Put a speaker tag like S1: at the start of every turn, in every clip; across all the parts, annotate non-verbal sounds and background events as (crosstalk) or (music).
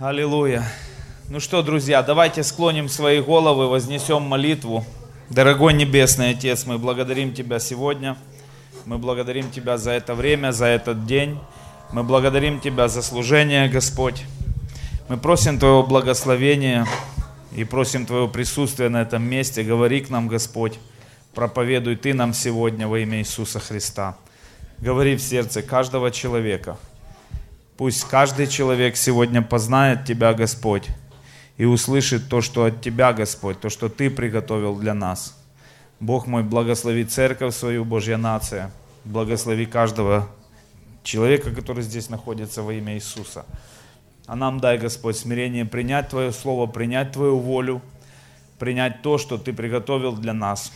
S1: Аллилуйя. Ну что, друзья, давайте склоним свои головы, вознесем молитву. Дорогой Небесный Отец, мы благодарим Тебя сегодня. Мы благодарим Тебя за это время, за этот день. Мы благодарим Тебя за служение, Господь. Мы просим Твоего благословения и просим Твоего присутствия на этом месте. Говори к нам, Господь. Проповедуй Ты нам сегодня во имя Иисуса Христа. Говори в сердце каждого человека – Пусть каждый человек сегодня познает Тебя, Господь, и услышит то, что от Тебя, Господь, то, что Ты приготовил для нас. Бог мой, благослови церковь свою, Божья нация. Благослови каждого человека, который здесь находится во имя Иисуса. А нам дай, Господь, смирение принять Твое Слово, принять Твою волю, принять то, что Ты приготовил для нас.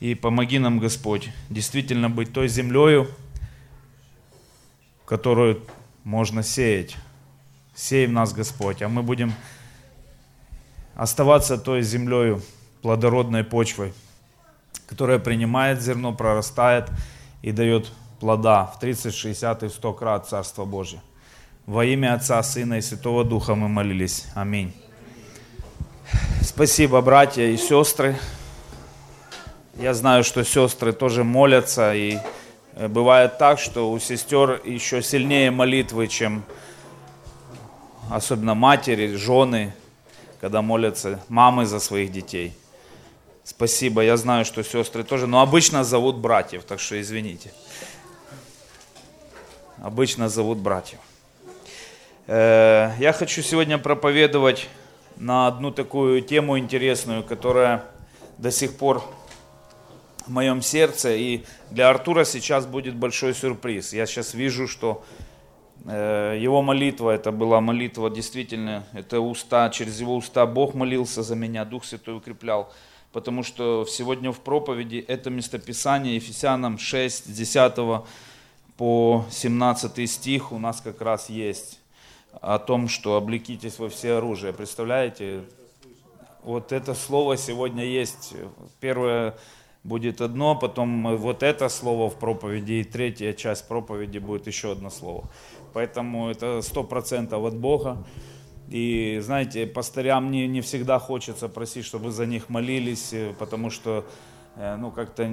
S1: И помоги нам, Господь, действительно быть той землею, которую можно сеять. Сей в нас, Господь, а мы будем оставаться той землей, плодородной почвой, которая принимает зерно, прорастает и дает плода в 30, 60 и 100 крат Царство Божье. Во имя Отца, Сына и Святого Духа мы молились. Аминь. Спасибо, братья и сестры. Я знаю, что сестры тоже молятся и бывает так, что у сестер еще сильнее молитвы, чем особенно матери, жены, когда молятся мамы за своих детей. Спасибо, я знаю, что сестры тоже, но обычно зовут братьев, так что извините. Обычно зовут братьев. Э, я хочу сегодня проповедовать на одну такую тему интересную, которая до сих пор в моем сердце. И для Артура сейчас будет большой сюрприз. Я сейчас вижу, что э, его молитва, это была молитва действительно, это уста, через его уста Бог молился за меня, Дух Святой укреплял. Потому что сегодня в проповеди это местописание Ефесянам 6, 10 по 17 стих у нас как раз есть о том, что облекитесь во все оружие. Представляете? Вот это слово сегодня есть. Первое будет одно, потом вот это слово в проповеди, и третья часть проповеди будет еще одно слово. Поэтому это сто процентов от Бога. И знаете, пастырям не, не всегда хочется просить, чтобы за них молились, э, потому что, э, ну, как-то,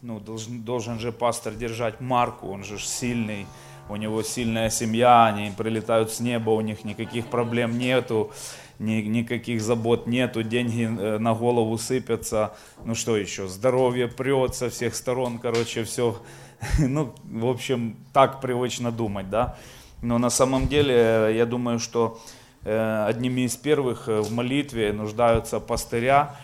S1: ну, должен, должен же пастор держать марку, он же сильный, у него сильная семья, они прилетают с неба, у них никаких проблем нету ни, никаких забот нету, деньги э, на голову сыпятся, ну что еще, здоровье прет со всех сторон, короче, все, (laughs) ну, в общем, так привычно думать, да. Но на самом деле, э, я думаю, что э, одними из первых в молитве нуждаются пастыря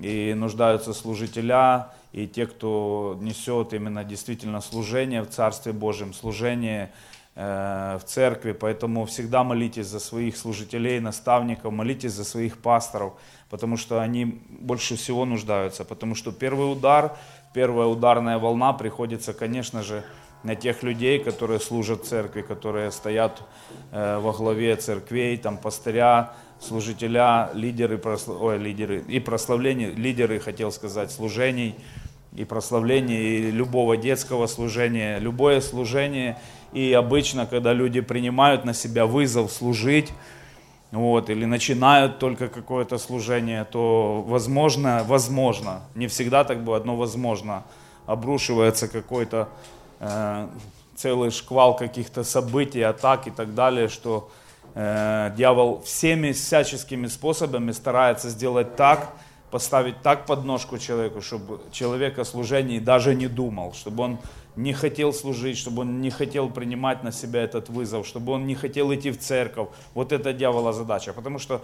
S1: и нуждаются служителя, и те, кто несет именно действительно служение в Царстве Божьем, служение в церкви, поэтому всегда молитесь за своих служителей, наставников, молитесь за своих пасторов, потому что они больше всего нуждаются, потому что первый удар, первая ударная волна приходится, конечно же, на тех людей, которые служат церкви, которые стоят э, во главе церквей, там пастыря, служителя, лидеры. Ой, лидеры и прославления, лидеры, хотел сказать, служений и прославления, и любого детского служения, любое служение – и обычно, когда люди принимают на себя вызов служить, вот, или начинают только какое-то служение, то возможно, возможно, не всегда так бывает, но возможно, обрушивается какой-то э, целый шквал каких-то событий, атак и так далее, что э, дьявол всеми всяческими способами старается сделать так, поставить так подножку человеку, чтобы человек о служении даже не думал, чтобы он не хотел служить, чтобы он не хотел принимать на себя этот вызов, чтобы он не хотел идти в церковь. Вот это дьявола задача. Потому что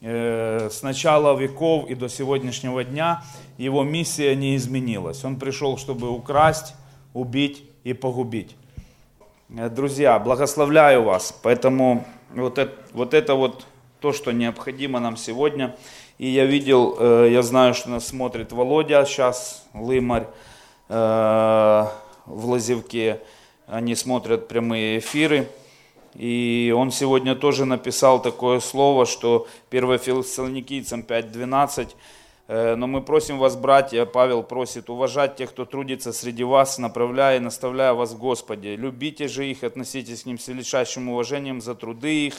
S1: э, с начала веков и до сегодняшнего дня его миссия не изменилась. Он пришел, чтобы украсть, убить и погубить. Э, друзья, благословляю вас. Поэтому вот это вот, это вот то, что необходимо нам сегодня. И я видел, э, я знаю, что нас смотрит Володя сейчас, Лымарь. В Лазевке, они смотрят прямые эфиры. И он сегодня тоже написал такое слово, что 1 Фессалоникийцам 5.12 «Э, но мы просим вас, братья, Павел просит, уважать тех, кто трудится среди вас, направляя и наставляя вас в Господе. Любите же их, относитесь к ним с величайшим уважением за труды их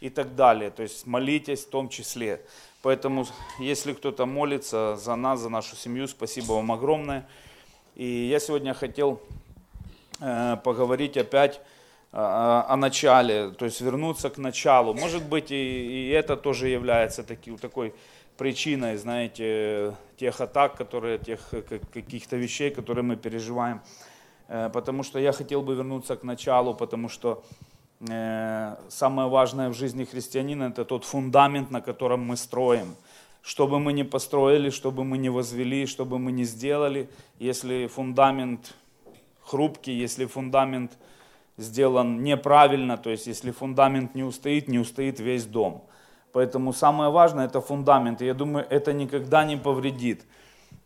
S1: и так далее. То есть молитесь в том числе. Поэтому, если кто-то молится за нас, за нашу семью, спасибо вам огромное. И я сегодня хотел э, поговорить опять э, о начале, то есть вернуться к началу. Может быть, и, и это тоже является таки, такой причиной, знаете, тех атак, которые, тех каких-то вещей, которые мы переживаем. Э, потому что я хотел бы вернуться к началу, потому что э, самое важное в жизни христианина это тот фундамент, на котором мы строим. Что бы мы ни построили, что бы мы ни возвели, что бы мы ни сделали, если фундамент хрупкий, если фундамент сделан неправильно, то есть если фундамент не устоит, не устоит весь дом. Поэтому самое важное это фундамент. И я думаю, это никогда не повредит,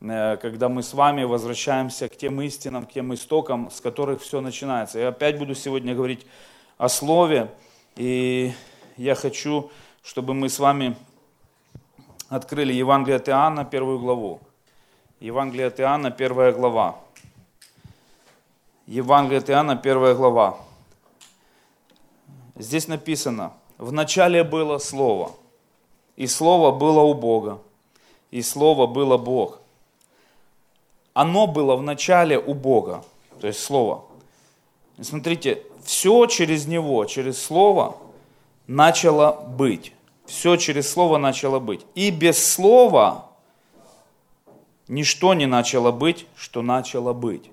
S1: э, когда мы с вами возвращаемся к тем истинам, к тем истокам, с которых все начинается. Я опять буду сегодня говорить о Слове. И я хочу, чтобы мы с вами открыли Евангелие от Иоанна, первую главу. Евангелие от Иоанна, первая глава. Евангелие от Иоанна, первая глава. Здесь написано, в начале было Слово, и Слово было у Бога, и Слово было Бог. Оно было в начале у Бога, то есть Слово. И смотрите, все через Него, через Слово начало быть. Все через Слово начало быть. И без Слова ничто не начало быть, что начало быть.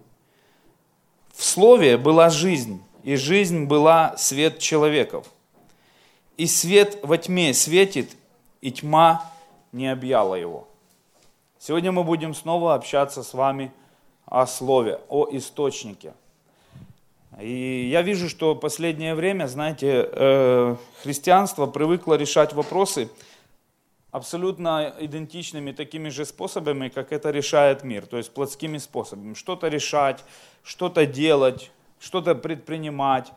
S1: В Слове была жизнь, и жизнь была свет человеков. И свет во тьме светит, и тьма не объяла его. Сегодня мы будем снова общаться с вами о Слове, о источнике. И я вижу, что последнее время, знаете, э, христианство привыкло решать вопросы абсолютно идентичными такими же способами, как это решает мир, то есть плотскими способами. Что-то решать, что-то делать, что-то предпринимать.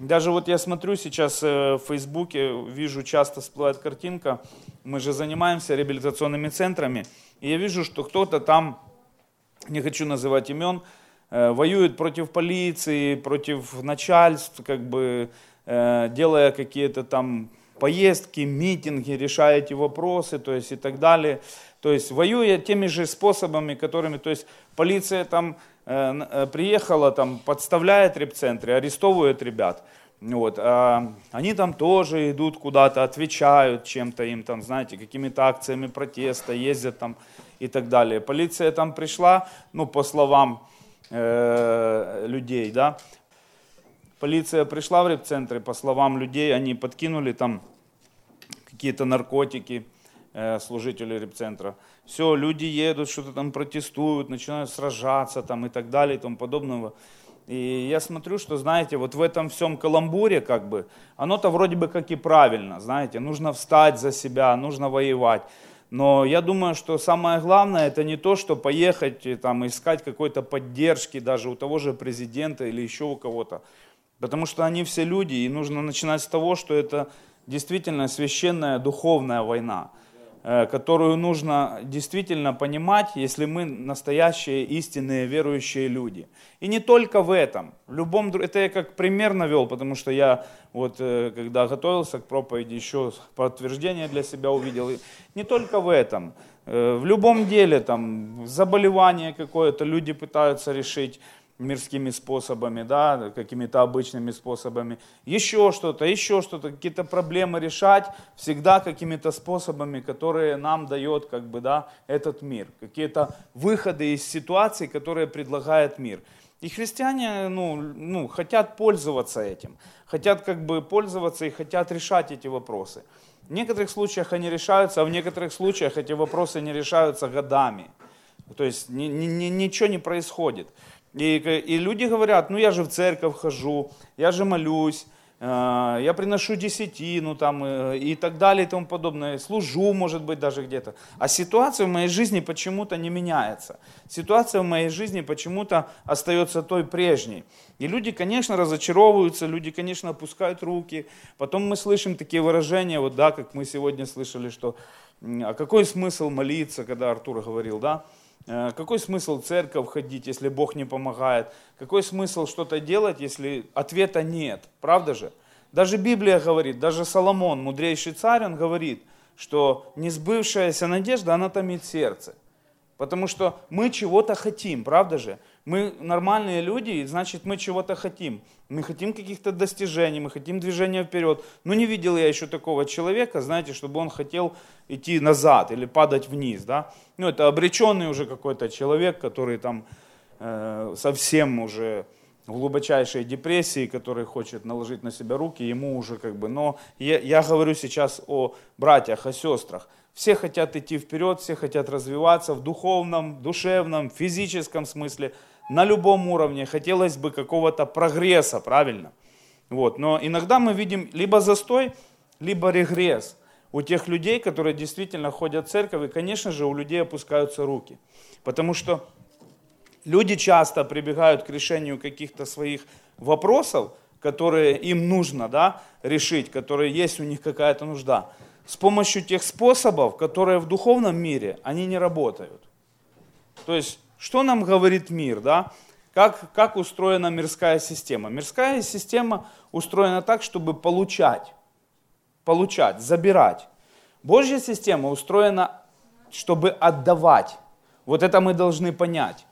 S1: Даже вот я смотрю сейчас э, в Фейсбуке, вижу, часто всплывает картинка, мы же занимаемся реабилитационными центрами, и я вижу, что кто-то там, не хочу называть имен, э, воюет против полиции, против начальств, как бы э, делая какие-то там поездки, митинги, решая эти вопросы, то есть и так далее. То есть воюя теми же способами, которыми, то есть полиция там э, приехала, там, подставляет репцентры, арестовывает ребят. Вот, а они там тоже идут куда-то, отвечают чем-то им, там, знаете, какими-то акциями протеста, ездят там и так далее. Полиция там пришла, ну, по словам э, людей, да, полиция пришла в репцентры, по словам людей, они подкинули там какие-то наркотики, э, служители репцентра все, люди едут, что-то там протестуют, начинают сражаться там и так далее и тому подобного. И я смотрю, что, знаете, вот в этом всем каламбуре, как бы, оно-то вроде бы как и правильно, знаете, нужно встать за себя, нужно воевать. Но я думаю, что самое главное, это не то, что поехать и там искать какой-то поддержки даже у того же президента или еще у кого-то. Потому что они все люди, и нужно начинать с того, что это действительно священная духовная война. Э, которую нужно действительно понимать, если мы настоящие истинные верующие люди. И не только в этом. В любом, это я как пример навел, потому что я вот э, когда готовился к проповеди, еще подтверждение для себя увидел. И не только в этом. Э, в любом деле, там, заболевание какое-то люди пытаются решить, мирскими способами, да, какими-то обычными способами, еще что-то, еще что-то, какие-то проблемы решать всегда какими-то способами, которые нам дает как бы, да, этот мир, какие-то выходы из ситуаций, которые предлагает мир. И христиане ну, ну, хотят пользоваться этим, хотят как бы пользоваться и хотят решать эти вопросы. В некоторых случаях они решаются, а в некоторых случаях эти вопросы не решаются годами. То есть ни, ни, ничего не происходит. И, и люди говорят, ну я же в церковь хожу, я же молюсь, э, я приношу десятину там, э, и так далее и тому подобное, служу, может быть, даже где-то. А ситуация в моей жизни почему-то не меняется. Ситуация в моей жизни почему-то остается той прежней. И люди, конечно, разочаровываются, люди, конечно, опускают руки. Потом мы слышим такие выражения, вот да, как мы сегодня слышали, что а какой смысл молиться, когда Артур говорил, да, какой смысл в церковь ходить, если Бог не помогает? Какой смысл что-то делать, если ответа нет? Правда же? Даже Библия говорит, даже Соломон, мудрейший царь, он говорит, что несбывшаяся надежда, она томит сердце. Потому что мы чего-то хотим, правда же? Мы нормальные люди, значит мы чего-то хотим. Мы хотим каких-то достижений, мы хотим движения вперед. Но не видел я еще такого человека, знаете, чтобы он хотел идти назад или падать вниз. Да? Ну, это обреченный уже какой-то человек, который там э, совсем уже в глубочайшей депрессии, который хочет наложить на себя руки, ему уже как бы... Но я, я говорю сейчас о братьях, о сестрах. Все хотят идти вперед, все хотят развиваться в духовном, душевном, физическом смысле, на любом уровне. Хотелось бы какого-то прогресса, правильно? Вот. Но иногда мы видим либо застой, либо регресс у тех людей, которые действительно ходят в церковь, и, конечно же, у людей опускаются руки. Потому что Люди часто прибегают к решению каких-то своих вопросов, которые им нужно да, решить, которые есть у них какая-то нужда, с помощью тех способов, которые в духовном мире, они не работают. То есть, что нам говорит мир, да? Как, как устроена мирская система? Мирская система устроена так, чтобы получать, получать, забирать. Божья система устроена, чтобы отдавать. Вот это мы должны понять.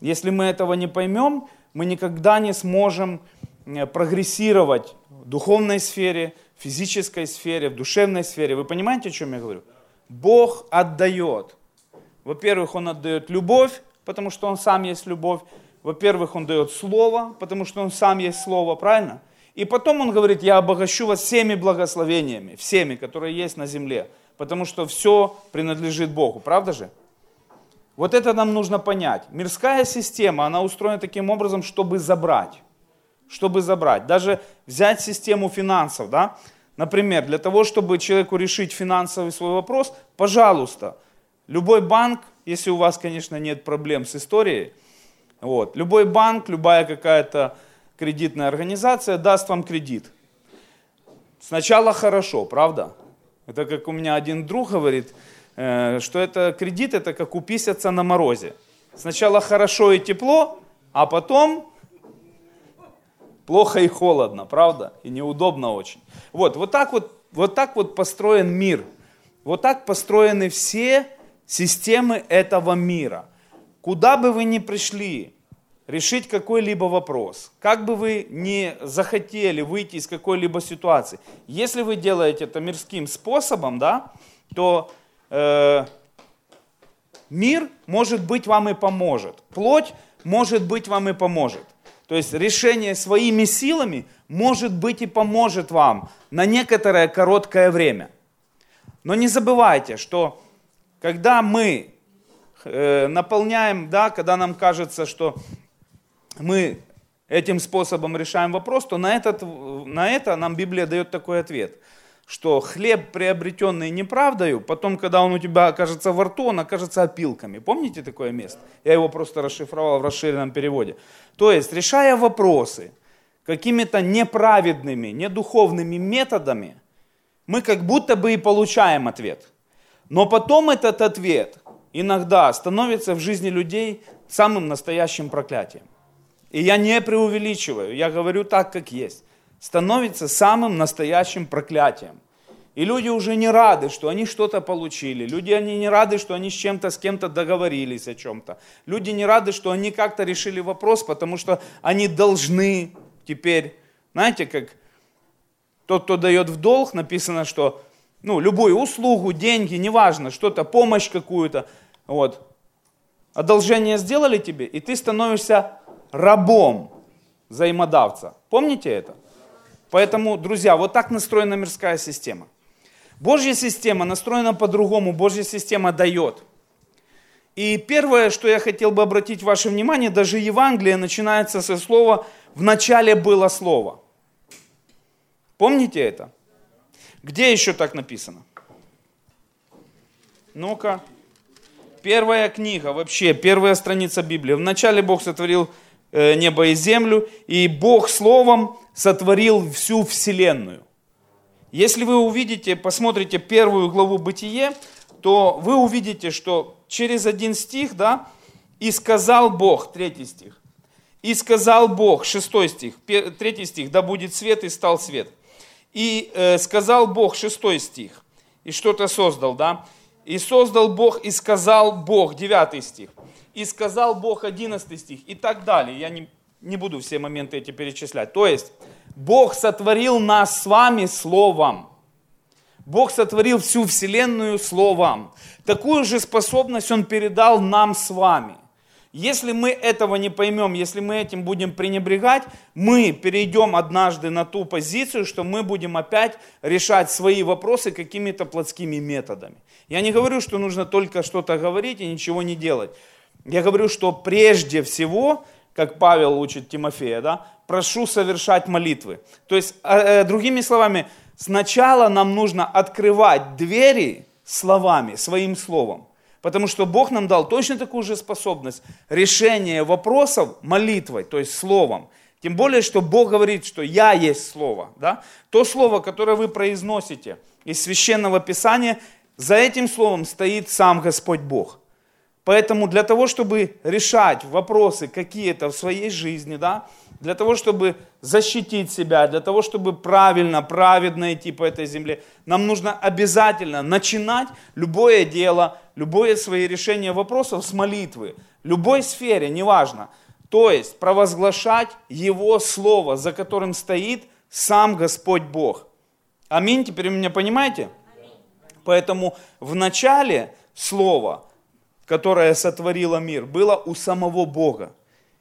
S1: Если мы этого не поймем, мы никогда не сможем э, прогрессировать в духовной сфере, в физической сфере, в душевной сфере. Вы понимаете, о чем я говорю? Бог отдает. Во-первых, Он отдает любовь, потому что Он сам есть любовь. Во-первых, Он дает Слово, потому что Он сам есть Слово, правильно? И потом Он говорит, я обогащу вас всеми благословениями, всеми, которые есть на земле, потому что все принадлежит Богу, правда же? Вот это нам нужно понять. Мирская система, она устроена таким образом, чтобы забрать. Чтобы забрать. Даже взять систему финансов, да? Например, для того, чтобы человеку решить финансовый свой вопрос, пожалуйста, любой банк, если у вас, конечно, нет проблем с историей, вот, любой банк, любая какая-то кредитная организация даст вам кредит. Сначала хорошо, правда? Это как у меня один друг говорит, Э, что это кредит, это как уписаться на морозе. Сначала хорошо и тепло, а потом плохо и холодно, правда? И неудобно очень. Вот, вот так вот, вот так вот построен мир. Вот так построены все системы этого мира. Куда бы вы ни пришли, решить какой-либо вопрос, как бы вы ни захотели выйти из какой-либо ситуации, если вы делаете это мирским способом, да, то э, мир, может быть, вам и поможет. Плоть, может быть, вам и поможет. То есть решение своими силами, может быть, и поможет вам на некоторое короткое время. Но не забывайте, что когда мы э, наполняем, да, когда нам кажется, что мы этим способом решаем вопрос, то на, этот, на это нам Библия дает такой ответ – что хлеб, приобретенный неправдою, потом, когда он у тебя окажется во рту, он окажется опилками. Помните такое место? Я его просто расшифровал в расширенном переводе. То есть, решая вопросы какими-то неправедными, недуховными методами, мы как будто бы и получаем ответ. Но потом этот ответ иногда становится в жизни людей самым настоящим проклятием. И я не преувеличиваю, я говорю так, как есть становится самым настоящим проклятием. И люди уже не рады, что они что-то получили. Люди они не рады, что они с чем-то, с кем-то договорились о чем-то. Люди не рады, что они как-то решили вопрос, потому что они должны теперь, знаете, как тот, кто дает в долг, написано, что ну, любую услугу, деньги, неважно, что-то, помощь какую-то, вот, одолжение сделали тебе, и ты становишься рабом взаимодавца. Помните это? Поэтому, друзья, вот так настроена мирская система. Божья система настроена по-другому. Божья система дает. И первое, что я хотел бы обратить ваше внимание, даже Евангелие начинается со слова «в начале было слово». Помните это? Где еще так написано? Ну-ка. Первая книга, вообще, первая страница Библии. Вначале Бог сотворил э, небо и землю, и Бог Словом сотворил всю вселенную. Если вы увидите, посмотрите первую главу Бытие, то вы увидите, что через один стих, да, и сказал Бог, третий стих, и сказал Бог, шестой стих, третий стих, да будет свет, и стал свет. И э, сказал Бог, шестой стих, и что-то создал, да? И создал Бог, и сказал Бог, девятый стих. И сказал Бог, одиннадцатый стих, и так далее. Я не, не буду все моменты эти перечислять. То есть, Бог сотворил нас с вами Словом. Бог сотворил всю Вселенную Словом. Такую же способность Он передал нам с вами – если мы этого не поймем, если мы этим будем пренебрегать, мы перейдем однажды на ту позицию, что мы будем опять решать свои вопросы какими-то плотскими методами. Я не говорю, что нужно только что-то говорить и ничего не делать. Я говорю, что прежде всего, как Павел учит Тимофея, да, прошу совершать молитвы. То есть, э, другими словами, сначала нам нужно открывать двери словами, своим словом. Потому что Бог нам дал точно такую же способность решения вопросов молитвой, то есть словом. Тем более, что Бог говорит, что «Я есть Слово». Да? То Слово, которое вы произносите из Священного Писания, за этим Словом стоит сам Господь Бог. Поэтому для того, чтобы решать вопросы какие-то в своей жизни, да, для того, чтобы защитить себя, для того, чтобы правильно, праведно идти по этой земле, нам нужно обязательно начинать любое дело, любое свои решения вопросов с молитвы, любой сфере, неважно. То есть провозглашать Его Слово, за которым стоит сам Господь Бог. Аминь, теперь вы меня понимаете? Поэтому в начале Слово, которое сотворило мир, было у самого Бога.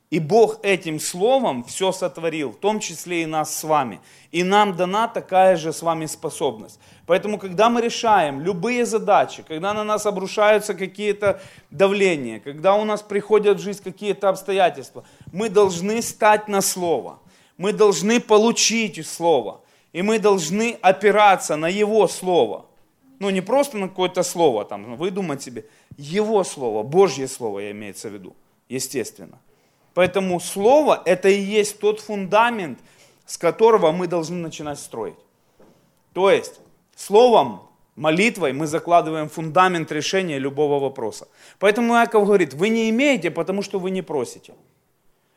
S1: И Бог этим словом все сотворил, в том числе и нас с вами. И нам дана такая же с вами способность. Поэтому, когда мы решаем любые задачи, когда на нас обрушаются какие-то давления, когда у нас приходят в жизнь какие-то обстоятельства, мы должны стать на Слово. Мы должны получить Слово. И мы должны опираться на Его Слово. Ну, не просто на какое-то слово, там, выдумать себе. Его Слово, Божье Слово, я имеется в виду, естественно. Поэтому Слово – это и есть тот фундамент, с которого мы должны начинать строить. То есть, Словом, молитвой мы закладываем фундамент решения любого вопроса. Поэтому Иаков говорит, вы не имеете, потому что вы не просите.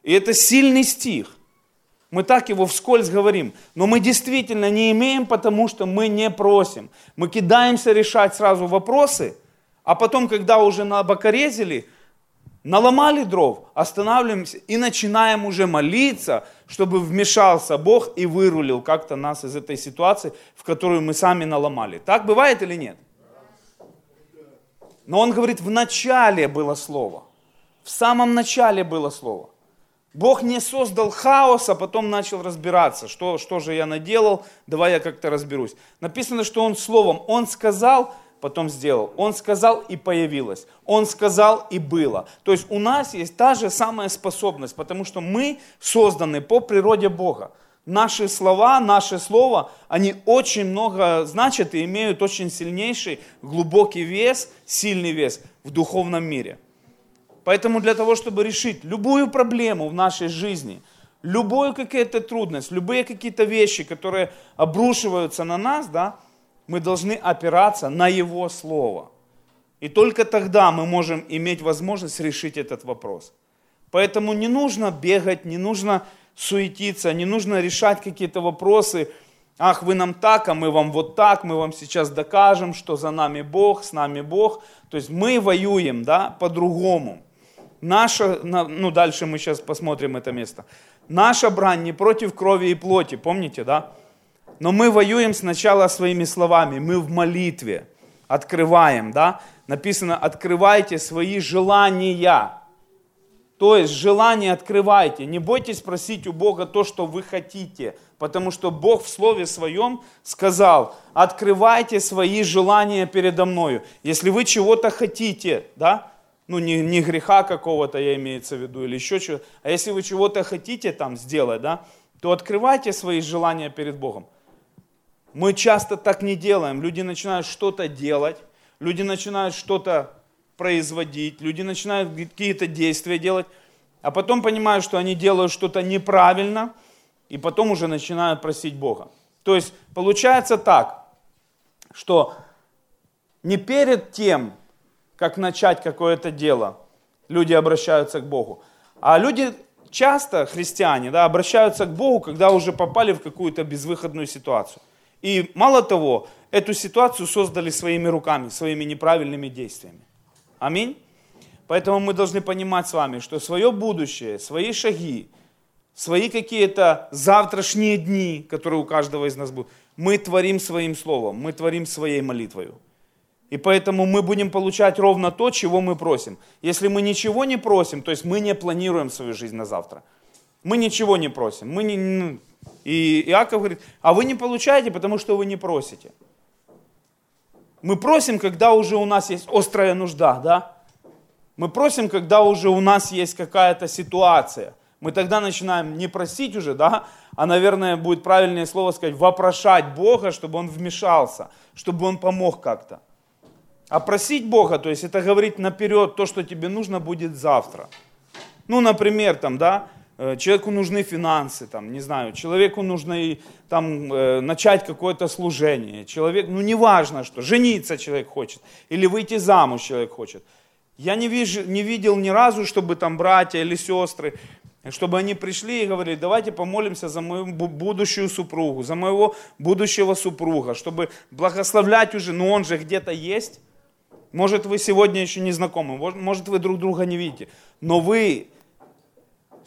S1: И это сильный стих. Мы так его вскользь говорим. Но мы действительно не имеем, потому что мы не просим. Мы кидаемся решать сразу вопросы, а потом, когда уже набокорезили, наломали дров, останавливаемся и начинаем уже молиться, чтобы вмешался Бог и вырулил как-то нас из этой ситуации, в которую мы сами наломали. Так бывает или нет? Но он говорит, в начале было слово. В самом начале было слово. Бог не создал хаос, а потом начал разбираться, что, что же я наделал, давай я как-то разберусь. Написано, что Он словом, Он сказал, потом сделал. Он сказал и появилось. Он сказал и было. То есть у нас есть та же самая способность, потому что мы созданы по природе Бога. Наши слова, наше слово, они очень много значат и имеют очень сильнейший, глубокий вес, сильный вес в духовном мире. Поэтому для того, чтобы решить любую проблему в нашей жизни, любую какую-то трудность, любые какие-то вещи, которые обрушиваются на нас, да, мы должны опираться на Его Слово. И только тогда мы можем иметь возможность решить этот вопрос. Поэтому не нужно бегать, не нужно суетиться, не нужно решать какие-то вопросы. Ах, вы нам так, а мы вам вот так, мы вам сейчас докажем, что за нами Бог, с нами Бог. То есть мы воюем, да, по-другому. Наша, ну дальше мы сейчас посмотрим это место. Наша брань не против крови и плоти, помните, да? Но мы воюем сначала своими словами, мы в молитве открываем, да? Написано, открывайте свои желания. То есть желание открывайте. Не бойтесь просить у Бога то, что вы хотите. Потому что Бог в Слове Своем сказал, открывайте свои желания передо мною. Если вы чего-то хотите, да, ну не, не греха какого-то я имеется в виду или еще чего, а если вы чего-то хотите там сделать, да, то открывайте свои желания перед Богом. Мы часто так не делаем. Люди начинают что-то делать, люди начинают что-то производить, люди начинают какие-то действия делать, а потом понимают, что они делают что-то неправильно, и потом уже начинают просить Бога. То есть получается так, что не перед тем, как начать какое-то дело, люди обращаются к Богу, а люди часто, христиане, да, обращаются к Богу, когда уже попали в какую-то безвыходную ситуацию. И мало того, эту ситуацию создали своими руками, своими неправильными действиями. Аминь. Поэтому мы должны понимать с вами, что свое будущее, свои шаги, свои какие-то завтрашние дни, которые у каждого из нас будут, мы творим своим словом, мы творим своей молитвой. И поэтому мы будем получать ровно то, чего мы просим. Если мы ничего не просим, то есть мы не планируем свою жизнь на завтра. Мы ничего не просим. Мы не, ну, и Иаков говорит, а вы не получаете, потому что вы не просите. Мы просим, когда уже у нас есть острая нужда, да? Мы просим, когда уже у нас есть какая-то ситуация. Мы тогда начинаем не просить уже, да, а, наверное, будет правильнее слово сказать, вопрошать Бога, чтобы Он вмешался, чтобы Он помог как-то. А просить Бога, то есть это говорить наперед то, что тебе нужно будет завтра. Ну, например, там, да, человеку нужны финансы, там, не знаю, человеку нужно там, э, начать какое-то служение, человек, ну, неважно что, жениться человек хочет, или выйти замуж человек хочет. Я не, вижу, не видел ни разу, чтобы там братья или сестры, чтобы они пришли и говорили, давайте помолимся за мою будущую супругу, за моего будущего супруга, чтобы благословлять уже, но он же где-то есть. Может, вы сегодня еще не знакомы, может, вы друг друга не видите, но вы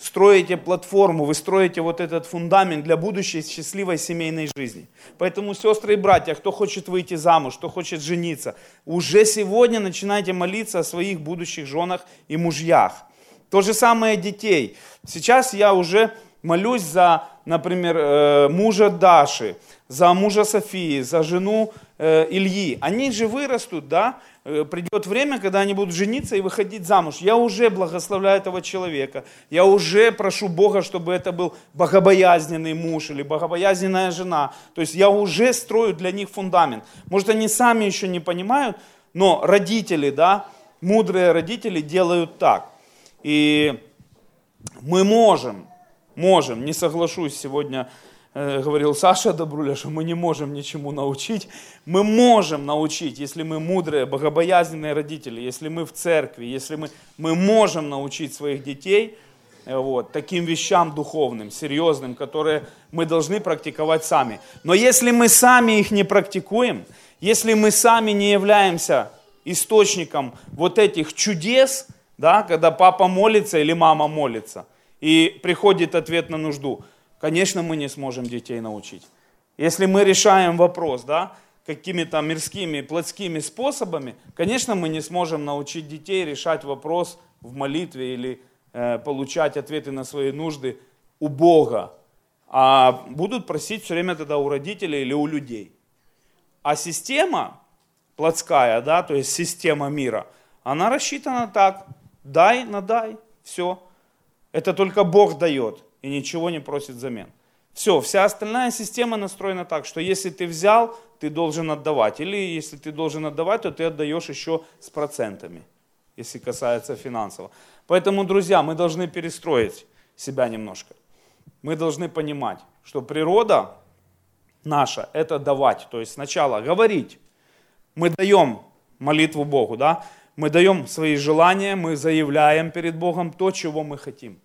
S1: строите платформу, вы строите вот этот фундамент для будущей счастливой семейной жизни. Поэтому, сестры и братья, кто хочет выйти замуж, кто хочет жениться, уже сегодня начинайте молиться о своих будущих женах и мужьях. То же самое детей. Сейчас я уже молюсь за, например, э, мужа Даши, за мужа Софии, за жену э, Ильи. Они же вырастут, да, Э, придет время, когда они будут жениться и выходить замуж. Я уже благословляю этого человека. Я уже прошу Бога, чтобы это был богобоязненный муж или богобоязненная жена. То есть я уже строю для них фундамент. Может, они сами еще не понимают, но родители, да, мудрые родители делают так. И мы можем, можем, не соглашусь сегодня говорил Саша Добруля, что мы не можем ничему научить. Мы можем научить, если мы мудрые, богобоязненные родители, если мы в церкви, если мы, мы можем научить своих детей э, вот, таким вещам духовным, серьезным, которые мы должны практиковать сами. Но если мы сами их не практикуем, если мы сами не являемся источником вот этих чудес, да, когда папа молится или мама молится, и приходит ответ на нужду, конечно, мы не сможем детей научить. Если мы решаем вопрос, да, какими-то мирскими, плотскими способами, конечно, мы не сможем научить детей решать вопрос в молитве или э, получать ответы на свои нужды у Бога, а будут просить все время тогда у родителей или у людей. А система плотская, да, то есть система мира, она рассчитана так, дай, надай, все. Это только Бог дает и ничего не просит взамен. Все, вся остальная система настроена так, что если ты взял, ты должен отдавать. Или если ты должен отдавать, то ты отдаешь еще с процентами, если касается финансово. Поэтому, друзья, мы должны перестроить себя немножко. Мы должны понимать, что природа наша – это давать. То есть сначала говорить. Мы даем молитву Богу, да? Мы даем свои желания, мы заявляем перед Богом то, чего мы хотим.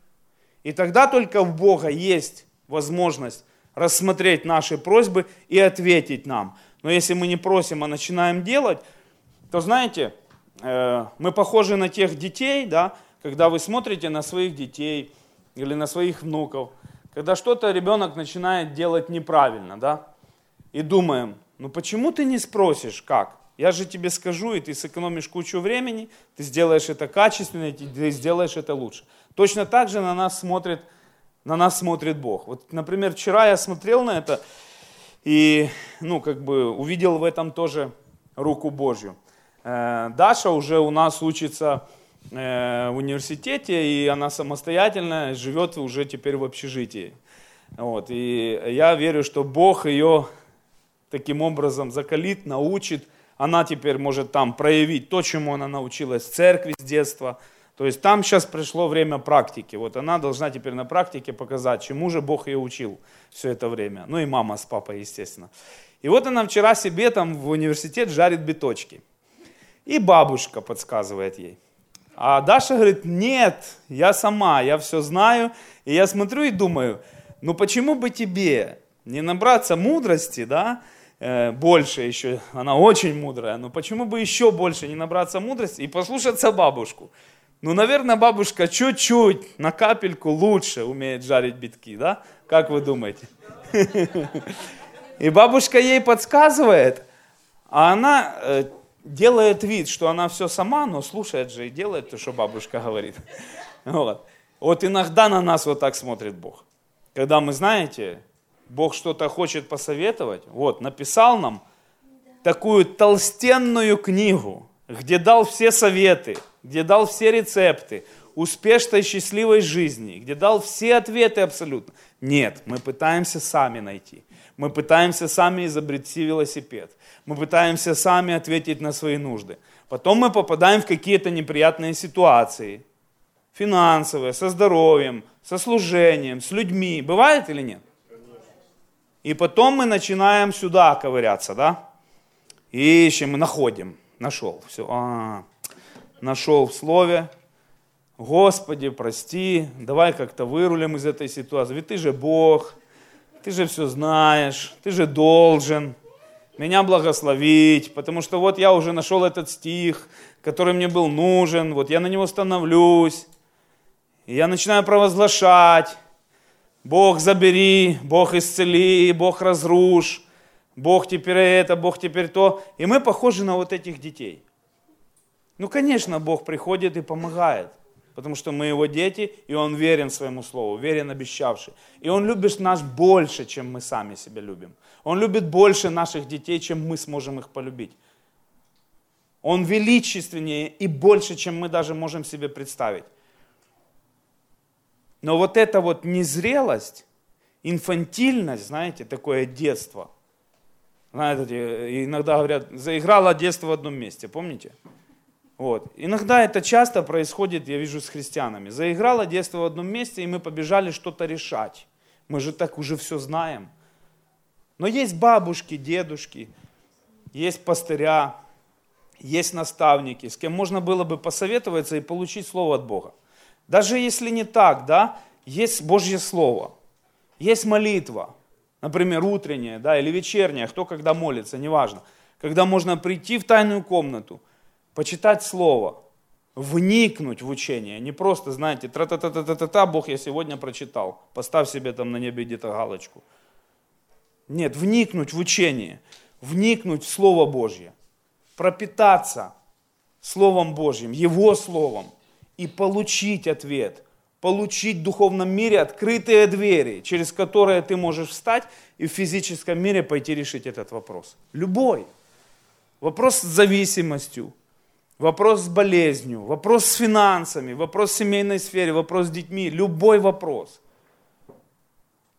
S1: И тогда только у Бога есть возможность рассмотреть наши просьбы и ответить нам. Но если мы не просим, а начинаем делать, то знаете, э, мы похожи на тех детей, да, когда вы смотрите на своих детей или на своих внуков, когда что-то ребенок начинает делать неправильно, да, и думаем, ну почему ты не спросишь, как? Я же тебе скажу, и ты сэкономишь кучу времени, ты сделаешь это качественно, ты сделаешь это лучше. Точно так же на нас смотрит, на нас смотрит Бог. Вот, например, вчера я смотрел на это и, ну, как бы увидел в этом тоже руку Божью. Э, Даша уже у нас учится э, в университете, и она самостоятельно живет уже теперь в общежитии. Вот, и я верю, что Бог ее таким образом закалит, научит. Она теперь может там проявить то, чему она научилась в церкви с детства – то есть там сейчас пришло время практики. Вот она должна теперь на практике показать, чему же Бог ее учил все это время. Ну и мама с папой, естественно. И вот она вчера себе там в университет жарит биточки. И бабушка подсказывает ей. А Даша говорит, нет, я сама, я все знаю. И я смотрю и думаю, ну почему бы тебе не набраться мудрости, да, э, больше еще, она очень мудрая, но почему бы еще больше не набраться мудрости и послушаться бабушку? Ну, наверное, бабушка чуть-чуть, на капельку лучше умеет жарить битки, да? Как вы думаете? (laughs) И бабушка ей подсказывает, а она э, делает вид, что она все сама, но слушает же и делает то, что бабушка говорит. (laughs) Вот. вот иногда на нас вот так смотрит Бог. Когда мы, знаете, Бог что-то хочет посоветовать, вот, написал нам такую толстенную книгу, где дал все советы, где дал все рецепты успешной, счастливой жизни, где дал все ответы абсолютно. Нет, мы пытаемся сами найти. Мы пытаемся сами изобрести велосипед. Мы пытаемся сами ответить на свои нужды. Потом мы попадаем в какие-то неприятные ситуации. Финансовые, со здоровьем, со служением, с людьми. Бывает или нет? И потом мы начинаем сюда ковыряться, да? Ищем, находим. Нашел. Все. А, нашел в слове. Господи, прости, давай как-то вырулим из этой ситуации. Ведь ты же Бог, ты же все знаешь, ты же должен меня благословить, потому что вот я уже нашел этот стих, который мне был нужен, вот я на него становлюсь, и я начинаю провозглашать, Бог забери, Бог исцели, Бог разрушь, Бог теперь это, Бог теперь то. И мы похожи на вот этих детей. Ну, конечно, Бог приходит и помогает, потому что мы Его дети, и Он верен своему Слову, верен обещавший. И Он любит нас больше, чем мы сами себя любим. Он любит больше наших детей, чем мы сможем их полюбить. Он величественнее и больше, чем мы даже можем себе представить. Но вот эта вот незрелость, инфантильность, знаете, такое детство. Знаете, иногда говорят, заиграло детство в одном месте, помните? Вот. Иногда это часто происходит, я вижу, с христианами. Заиграло детство в одном месте, и мы побежали что-то решать. Мы же так уже все знаем. Но есть бабушки, дедушки, есть пастыря, есть наставники, с кем можно было бы посоветоваться и получить слово от Бога. Даже если не так, да, есть Божье Слово, есть молитва, например, утренняя, да, или вечерняя, кто когда молится, неважно. Когда можно прийти в тайную комнату, почитать Слово, вникнуть в учение, не просто, знаете, тра-та-та-та-та-та, Бог я сегодня прочитал, поставь себе там на небе где-то галочку – нет, вникнуть в учение, вникнуть в Слово Божье, пропитаться Словом Божьим, Его Словом и получить ответ, получить в духовном мире открытые двери, через которые ты можешь встать и в физическом мире пойти решить этот вопрос. Любой. Вопрос с зависимостью, вопрос с болезнью, вопрос с финансами, вопрос в семейной сфере, вопрос с детьми, любой вопрос –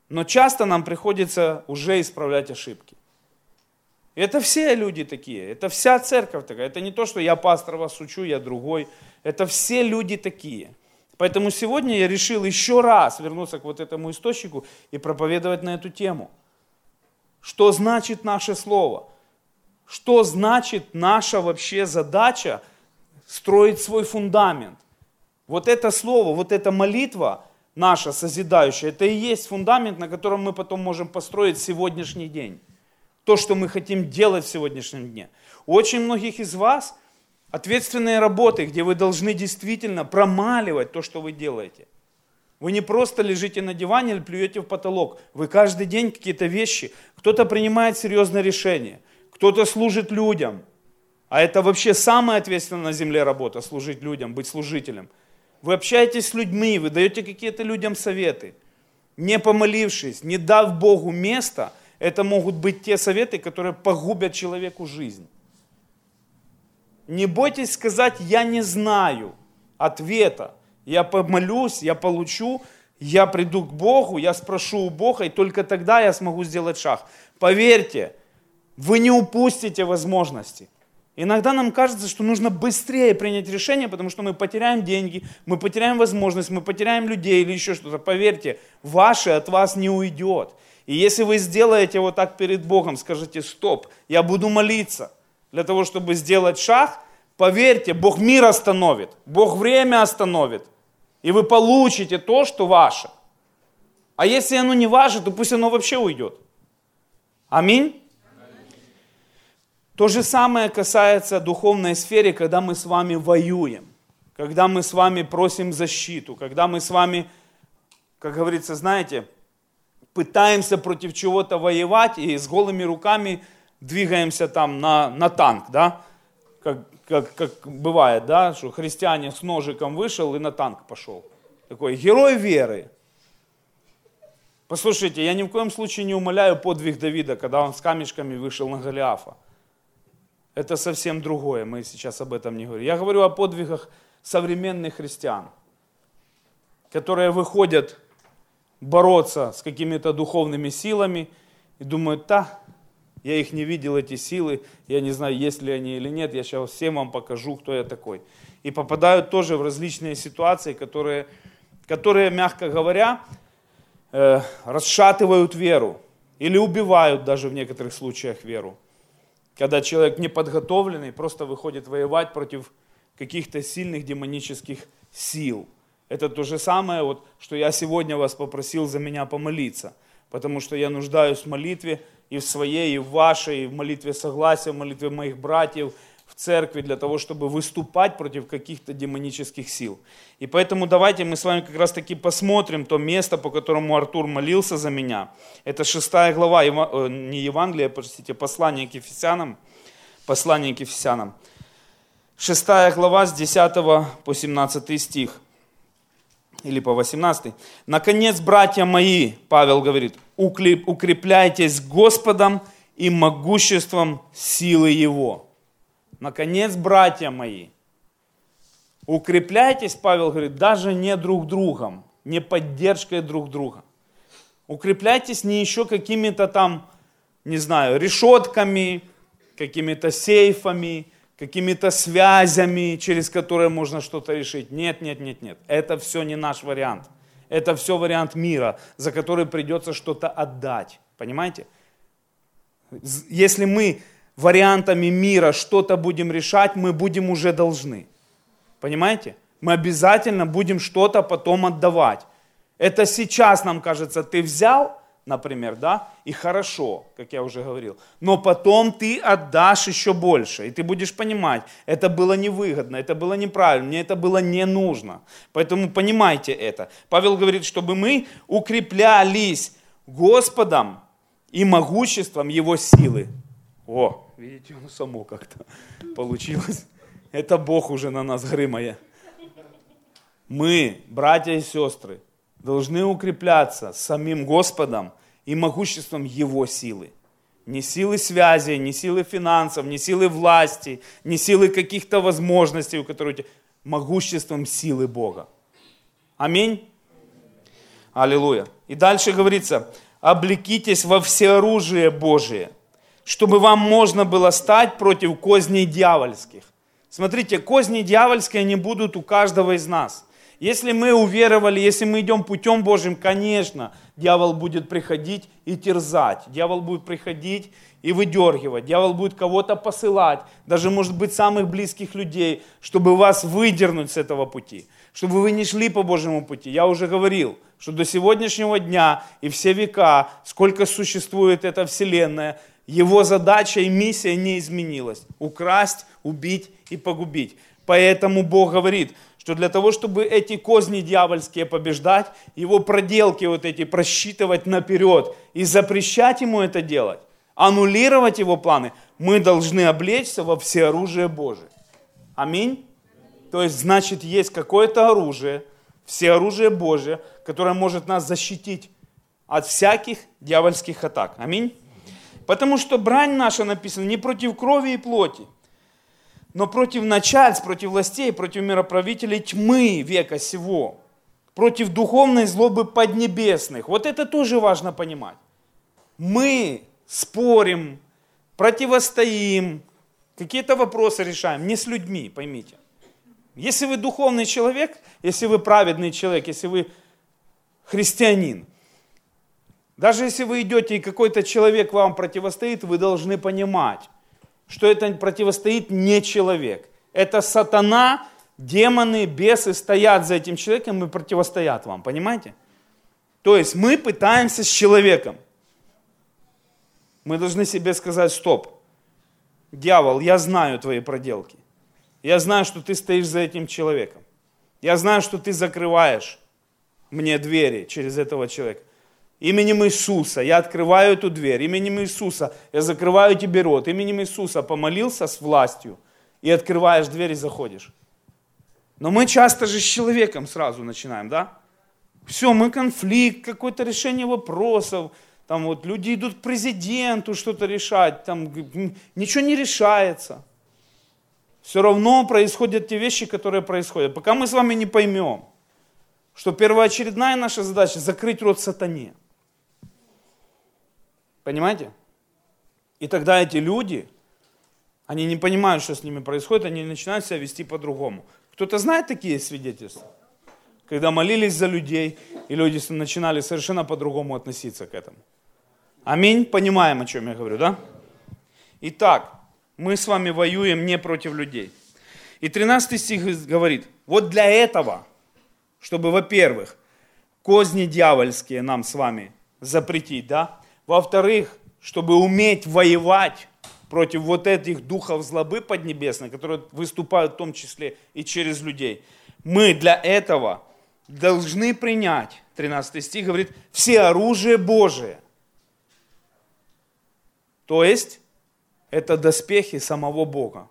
S1: но часто нам приходится уже исправлять ошибки. Это все люди такие, это вся церковь такая. Это не то, что я пастор вас учу, я другой. Это все люди такие. Поэтому сегодня я решил еще раз вернуться к вот этому источнику и проповедовать на эту тему. Что значит наше слово? Что значит наша вообще задача строить свой фундамент? Вот это слово, вот эта молитва, наша созидающая, это и есть фундамент, на котором мы потом можем построить сегодняшний день. То, что мы хотим делать в сегодняшнем дне. У очень многих из вас ответственные работы, где вы должны действительно промаливать то, что вы делаете. Вы не просто лежите на диване или плюете в потолок. Вы каждый день какие-то вещи. Кто-то принимает серьезные решения, кто-то служит людям. А это вообще самая ответственная на земле работа, служить людям, быть служителем – вы общаетесь с людьми, вы даете какие-то людям советы. Не помолившись, не дав Богу место, это могут быть те советы, которые погубят человеку жизнь. Не бойтесь сказать, я не знаю ответа. Я помолюсь, я получу, я приду к Богу, я спрошу у Бога, и только тогда я смогу сделать шаг. Поверьте, вы не упустите возможности. Иногда нам кажется, что нужно быстрее принять решение, потому что мы потеряем деньги, мы потеряем возможность, мы потеряем людей или еще что-то. Поверьте, ваше от вас не уйдет. И если вы сделаете вот так перед Богом, скажите, стоп, я буду молиться для того, чтобы сделать шаг, поверьте, Бог мир остановит, Бог время остановит, и вы получите то, что ваше. А если оно не ваше, то пусть оно вообще уйдет. Аминь. То же самое касается духовной сферы, когда мы с вами воюем, когда мы с вами просим защиту, когда мы с вами, как говорится, знаете, пытаемся против чего-то воевать и с голыми руками двигаемся там на, на танк, да, как, как, как бывает, да, что христиане с ножиком вышел и на танк пошел. Такой герой веры. Послушайте, я ни в коем случае не умоляю подвиг Давида, когда он с камешками вышел на Голиафа. Это совсем другое, мы сейчас об этом не говорим. Я говорю о подвигах современных христиан, которые выходят бороться с какими-то духовными силами и думают, да, я их не видел, эти силы, я не знаю, есть ли они или нет, я сейчас всем вам покажу, кто я такой. И попадают тоже в различные ситуации, которые, которые мягко говоря, э, расшатывают веру или убивают даже в некоторых случаях веру. Когда человек неподготовленный просто выходит воевать против каких-то сильных демонических сил. Это то же самое, вот, что я сегодня вас попросил за меня помолиться, потому что я нуждаюсь в молитве и в своей, и в вашей, и в молитве согласия, в молитве моих братьев, церкви для того, чтобы выступать против каких-то демонических сил. И поэтому давайте мы с вами как раз таки посмотрим то место, по которому Артур молился за меня. Это шестая глава, э, не Евангелия, простите, послание к Ефесянам. Послание к Ефесянам. Шестая глава с 10 по 17 стих. Или по 18. Наконец, братья мои, Павел говорит, укрепляйтесь Господом и могуществом силы Его. Наконец, братья мои, укрепляйтесь, Павел говорит, даже не друг другом, не поддержкой друг друга. Укрепляйтесь не еще какими-то там, не знаю, решетками, какими-то сейфами, какими-то связями, через которые можно что-то решить. Нет, нет, нет, нет. Это все не наш вариант. Это все вариант мира, за который придется что-то отдать. Понимаете? Если мы вариантами мира что-то будем решать, мы будем уже должны. Понимаете? Мы обязательно будем что-то потом отдавать. Это сейчас нам кажется, ты взял, например, да, и хорошо, как я уже говорил. Но потом ты отдашь еще больше, и ты будешь понимать, это было невыгодно, это было неправильно, мне это было не нужно. Поэтому понимайте это. Павел говорит, чтобы мы укреплялись Господом и могуществом Его силы. О, видите, оно само как-то (laughs) получилось. Это Бог уже на нас грымая. Мы, братья и сестры, должны укрепляться самим Господом и могуществом Его силы. Не силы связи, не силы финансов, не силы власти, не силы каких-то возможностей, у которых у могуществом силы Бога. Аминь. Аллилуйя. И дальше говорится, облекитесь во всеоружие Божие – чтобы вам можно было стать против козней дьявольских. Смотрите, козни дьявольские, они будут у каждого из нас. Если мы уверовали, если мы идем путем Божьим, конечно, дьявол будет приходить и терзать. Дьявол будет приходить и выдергивать. Дьявол будет кого-то посылать, даже, может быть, самых близких людей, чтобы вас выдернуть с этого пути, чтобы вы не шли по Божьему пути. Я уже говорил, что до сегодняшнего дня и все века, сколько существует эта вселенная, его задача и миссия не изменилась. Украсть, убить и погубить. Поэтому Бог говорит, что для того, чтобы эти козни дьявольские побеждать, его проделки вот эти просчитывать наперед и запрещать ему это делать, аннулировать его планы, мы должны облечься во всеоружие Божие. Аминь. То есть, значит, есть какое-то оружие, всеоружие Божие, которое может нас защитить от всяких дьявольских атак. Аминь. Потому что брань наша написана не против крови и плоти, но против начальств, против властей, против мироправителей тьмы века сего, против духовной злобы поднебесных. Вот это тоже важно понимать. Мы спорим, противостоим, какие-то вопросы решаем, не с людьми, поймите. Если вы духовный человек, если вы праведный человек, если вы христианин, даже если вы идете и какой-то человек вам противостоит, вы должны понимать, что это противостоит не человек. Это сатана, демоны, бесы стоят за этим человеком и противостоят вам. Понимаете? То есть мы пытаемся с человеком. Мы должны себе сказать, стоп. дьявол, я знаю твои проделки. Я знаю, что ты стоишь за этим человеком. Я знаю, что ты закрываешь мне двери через этого человека. Именем Иисуса я открываю эту дверь. Именем Иисуса я закрываю тебе рот. Именем Иисуса помолился с властью и открываешь дверь и заходишь. Но мы часто же с человеком сразу начинаем, да? Все, мы конфликт, какое-то решение вопросов. Там вот люди идут к президенту что-то решать, там ничего не решается. Все равно происходят те вещи, которые происходят. Пока мы с вами не поймем, что первоочередная наша задача закрыть рот сатане. Понимаете? И тогда эти люди, они не понимают, что с ними происходит, они начинают себя вести по-другому. Кто-то знает такие свидетельства? Когда молились за людей, и люди начинали совершенно по-другому относиться к этому. Аминь. Понимаем, о чем я говорю, да? Итак, мы с вами воюем не против людей. И 13 стих говорит, вот для этого, чтобы, во-первых, козни дьявольские нам с вами запретить, да? Во-вторых, чтобы уметь воевать против вот этих духов злобы поднебесной, которые выступают в том числе и через людей. Мы для этого должны принять, 13 стих говорит, все оружие Божие. То есть, это доспехи самого Бога.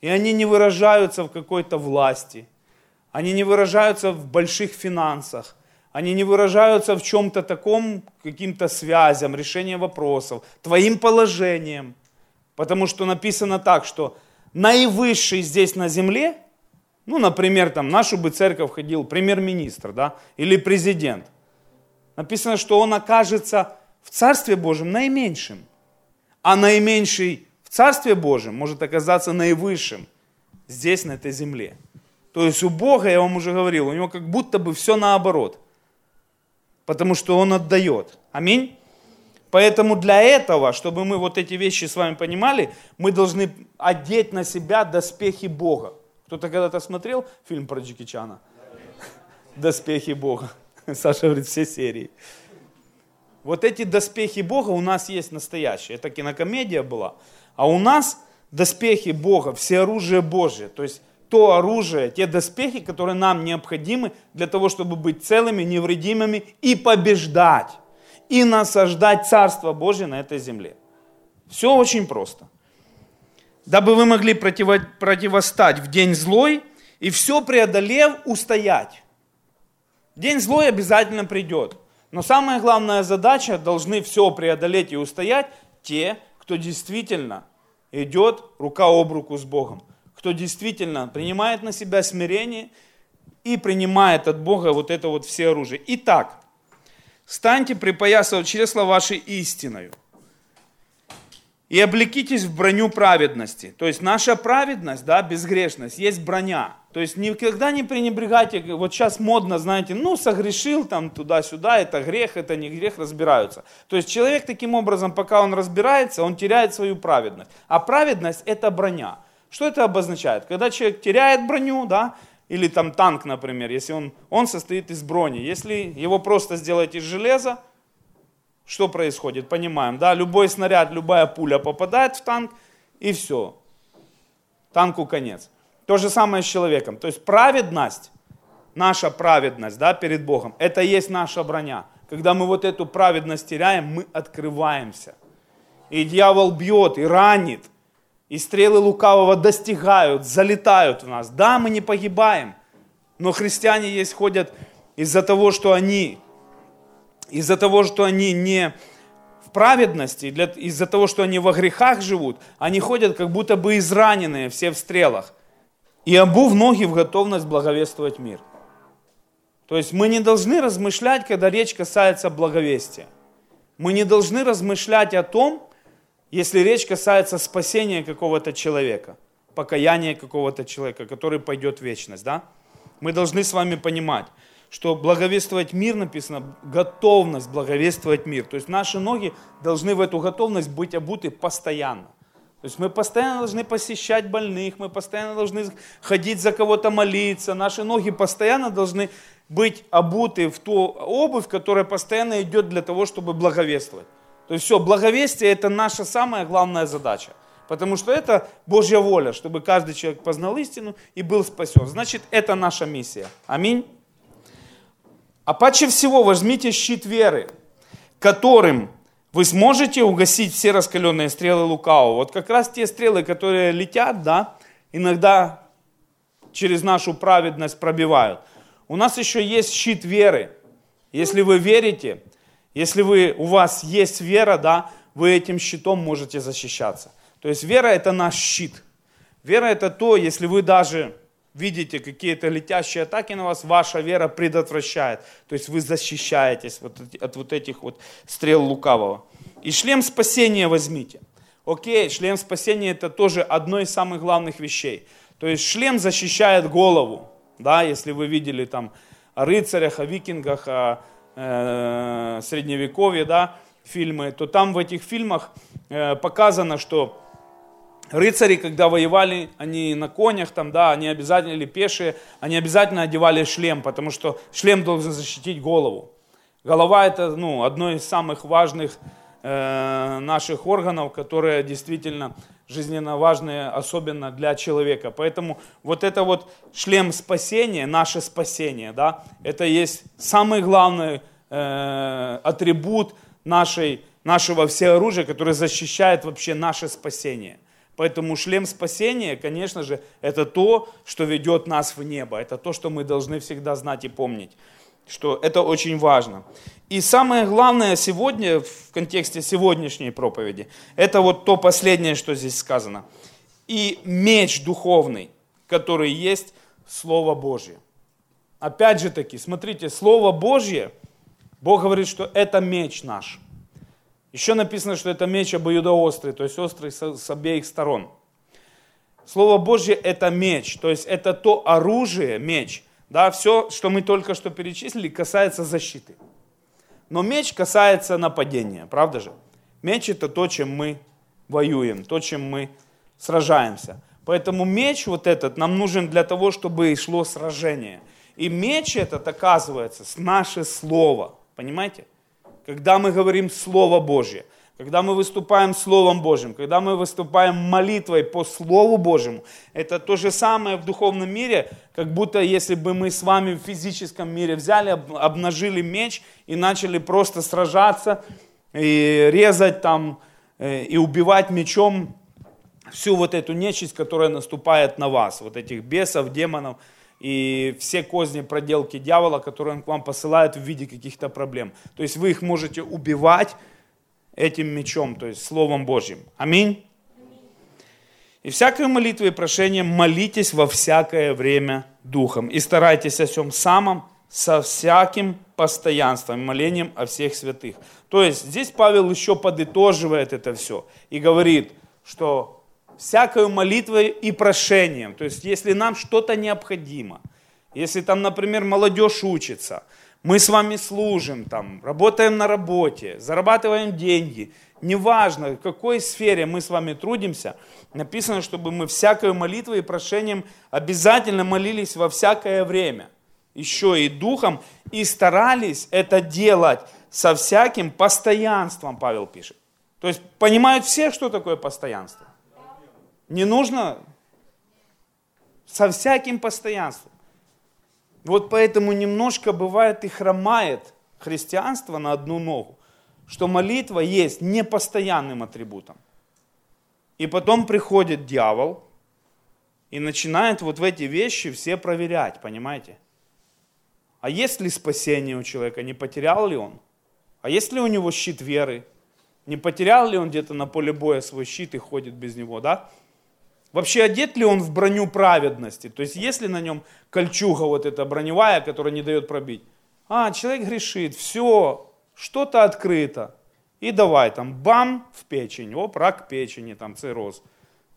S1: И они не выражаются в какой-то власти, они не выражаются в больших финансах, они не выражаются в чем-то таком, каким-то связям, решением вопросов, твоим положением. Потому что написано так, что наивысший здесь на земле, ну, например, там, нашу бы церковь ходил премьер-министр, да, или президент. Написано, что он окажется в Царстве Божьем наименьшим. А наименьший в Царстве Божьем может оказаться наивысшим здесь, на этой земле. То есть у Бога, я вам уже говорил, у него как будто бы все наоборот – потому что Он отдает. Аминь. Поэтому для этого, чтобы мы вот эти вещи с вами понимали, мы должны одеть на себя доспехи Бога. Кто-то когда-то смотрел фильм про Джеки Чана? (laughs) Доспехи Бога. (laughs) Саша говорит, все серии. Вот эти доспехи Бога у нас есть настоящие. Это кинокомедия была. А у нас доспехи Бога, все оружие Божье. То есть то оружие, те доспехи, которые нам необходимы для того, чтобы быть целыми, невредимыми и побеждать, и насаждать Царство Божье на этой земле. Все очень просто. Дабы вы могли противо, противостать в день злой и все преодолев устоять. День злой обязательно придет. Но самая главная задача, должны все преодолеть и устоять те, кто действительно идет рука об руку с Богом кто действительно принимает на себя смирение и принимает от Бога вот это вот все оружие. Итак, станьте припоясывать чресла вашей истиною и облекитесь в броню праведности. То есть наша праведность, да, безгрешность, есть броня. То есть никогда не пренебрегайте, вот сейчас модно, знаете, ну согрешил там туда-сюда, это грех, это не грех, разбираются. То есть человек таким образом, пока он разбирается, он теряет свою праведность. А праведность это броня. Что это обозначает? Когда человек теряет броню, да, или там танк, например, если он, он состоит из брони. Если его просто сделать из железа, что происходит? Понимаем, да, любой снаряд, любая пуля попадает в танк, и все. Танку конец. То же самое с человеком. То есть праведность, наша праведность да, перед Богом, это и есть наша броня. Когда мы вот эту праведность теряем, мы открываемся. И дьявол бьет, и ранит, и стрелы лукавого достигают, залетают в нас. Да, мы не погибаем, но христиане есть ходят из-за того, что они, из-за того, что они не в праведности, из-за того, что они во грехах живут, они ходят как будто бы израненные все в стрелах. И обув ноги в готовность благовествовать мир. То есть мы не должны размышлять, когда речь касается благовестия. Мы не должны размышлять о том, если речь касается спасения какого-то человека, покаяния какого-то человека, который пойдет в вечность, да? Мы должны с вами понимать, что благовествовать мир написано, готовность благовествовать мир. То есть наши ноги должны в эту готовность быть обуты постоянно. То есть мы постоянно должны посещать больных, мы постоянно должны ходить за кого-то молиться, наши ноги постоянно должны быть обуты в ту обувь, которая постоянно идет для того, чтобы благовествовать. То есть все, благовестие это наша самая главная задача. Потому что это Божья воля, чтобы каждый человек познал истину и был спасен. Значит, это наша миссия. Аминь. А паче всего возьмите щит веры, которым вы сможете угасить все раскаленные стрелы лукавого. Вот как раз те стрелы, которые летят, да, иногда через нашу праведность пробивают. У нас еще есть щит веры. Если вы верите, если вы, у вас есть вера, да, вы этим щитом можете защищаться. То есть вера это наш щит. Вера это то, если вы даже видите какие-то летящие атаки на вас, ваша вера предотвращает. То есть вы защищаетесь вот от вот этих вот стрел лукавого. И шлем спасения возьмите. Окей, шлем спасения это тоже одно из самых главных вещей. То есть шлем защищает голову. Да, если вы видели там о рыцарях, о викингах, о э, средневековье, да, фильмы, то там в этих фильмах э, показано, что рыцари, когда воевали, они на конях, там, да, они обязательно, или пешие, они обязательно одевали шлем, потому что шлем должен защитить голову. Голова это ну, одно из самых важных наших органов, которые действительно жизненно важные, особенно для человека. Поэтому вот это вот шлем спасения, наше спасение, да, это есть самый главный э, атрибут нашей, нашего всеоружия, который защищает вообще наше спасение. Поэтому шлем спасения, конечно же, это то, что ведет нас в небо. Это то, что мы должны всегда знать и помнить, что это очень важно. И самое главное сегодня, в контексте сегодняшней проповеди, это вот то последнее, что здесь сказано. И меч духовный, который есть Слово Божье. Опять же таки, смотрите, Слово Божье, Бог говорит, что это меч наш – еще написано, что это меч обоюдоострый, то есть острый с обеих сторон. Слово Божье это меч, то есть это то оружие, меч. Да, все, что мы только что перечислили, касается защиты. Но меч касается нападения, правда же? Меч это то, чем мы воюем, то, чем мы сражаемся. Поэтому меч вот этот нам нужен для того, чтобы шло сражение. И меч этот оказывается наше слово. Понимаете? когда мы говорим Слово Божье, когда мы выступаем Словом Божьим, когда мы выступаем молитвой по Слову Божьему, это то же самое в духовном мире, как будто если бы мы с вами в физическом мире взяли, обнажили меч и начали просто сражаться и резать там, э, и убивать мечом всю вот эту нечисть, которая наступает на вас, вот этих бесов, демонов – и все козни, проделки дьявола, которые он к вам посылает в виде каких-то проблем. То есть вы их можете убивать этим мечом, то есть Словом Божьим. Аминь. И всякой молитвой и прошением молитесь во всякое время Духом. И старайтесь о всем самом со всяким постоянством, молением о всех святых. То есть здесь Павел еще подытоживает это все и говорит, что всякой молитвой и прошением. То есть, если нам что-то необходимо, если там, например, молодежь учится, мы с вами служим, там, работаем на работе, зарабатываем деньги, неважно, в какой сфере мы с вами трудимся, написано, чтобы мы всякой молитвой и прошением обязательно молились во всякое время, еще и духом, и старались это делать со всяким постоянством, Павел пишет. То есть понимают все, что такое постоянство. Не нужно со всяким постоянством. Вот поэтому немножко бывает и хромает христианство на одну ногу, что молитва есть непостоянным атрибутом. И потом приходит дьявол и начинает вот в эти вещи все проверять, понимаете? А есть ли спасение у человека, не потерял ли он? А есть ли у него щит веры? Не потерял ли он где-то на поле боя свой щит и ходит без него, да? Вообще одет ли он в броню праведности? То есть есть ли на нем кольчуга вот эта броневая, которая не дает пробить? А, человек грешит, все, что-то открыто. И давай там бам в печень, оп, рак печени, там цирроз.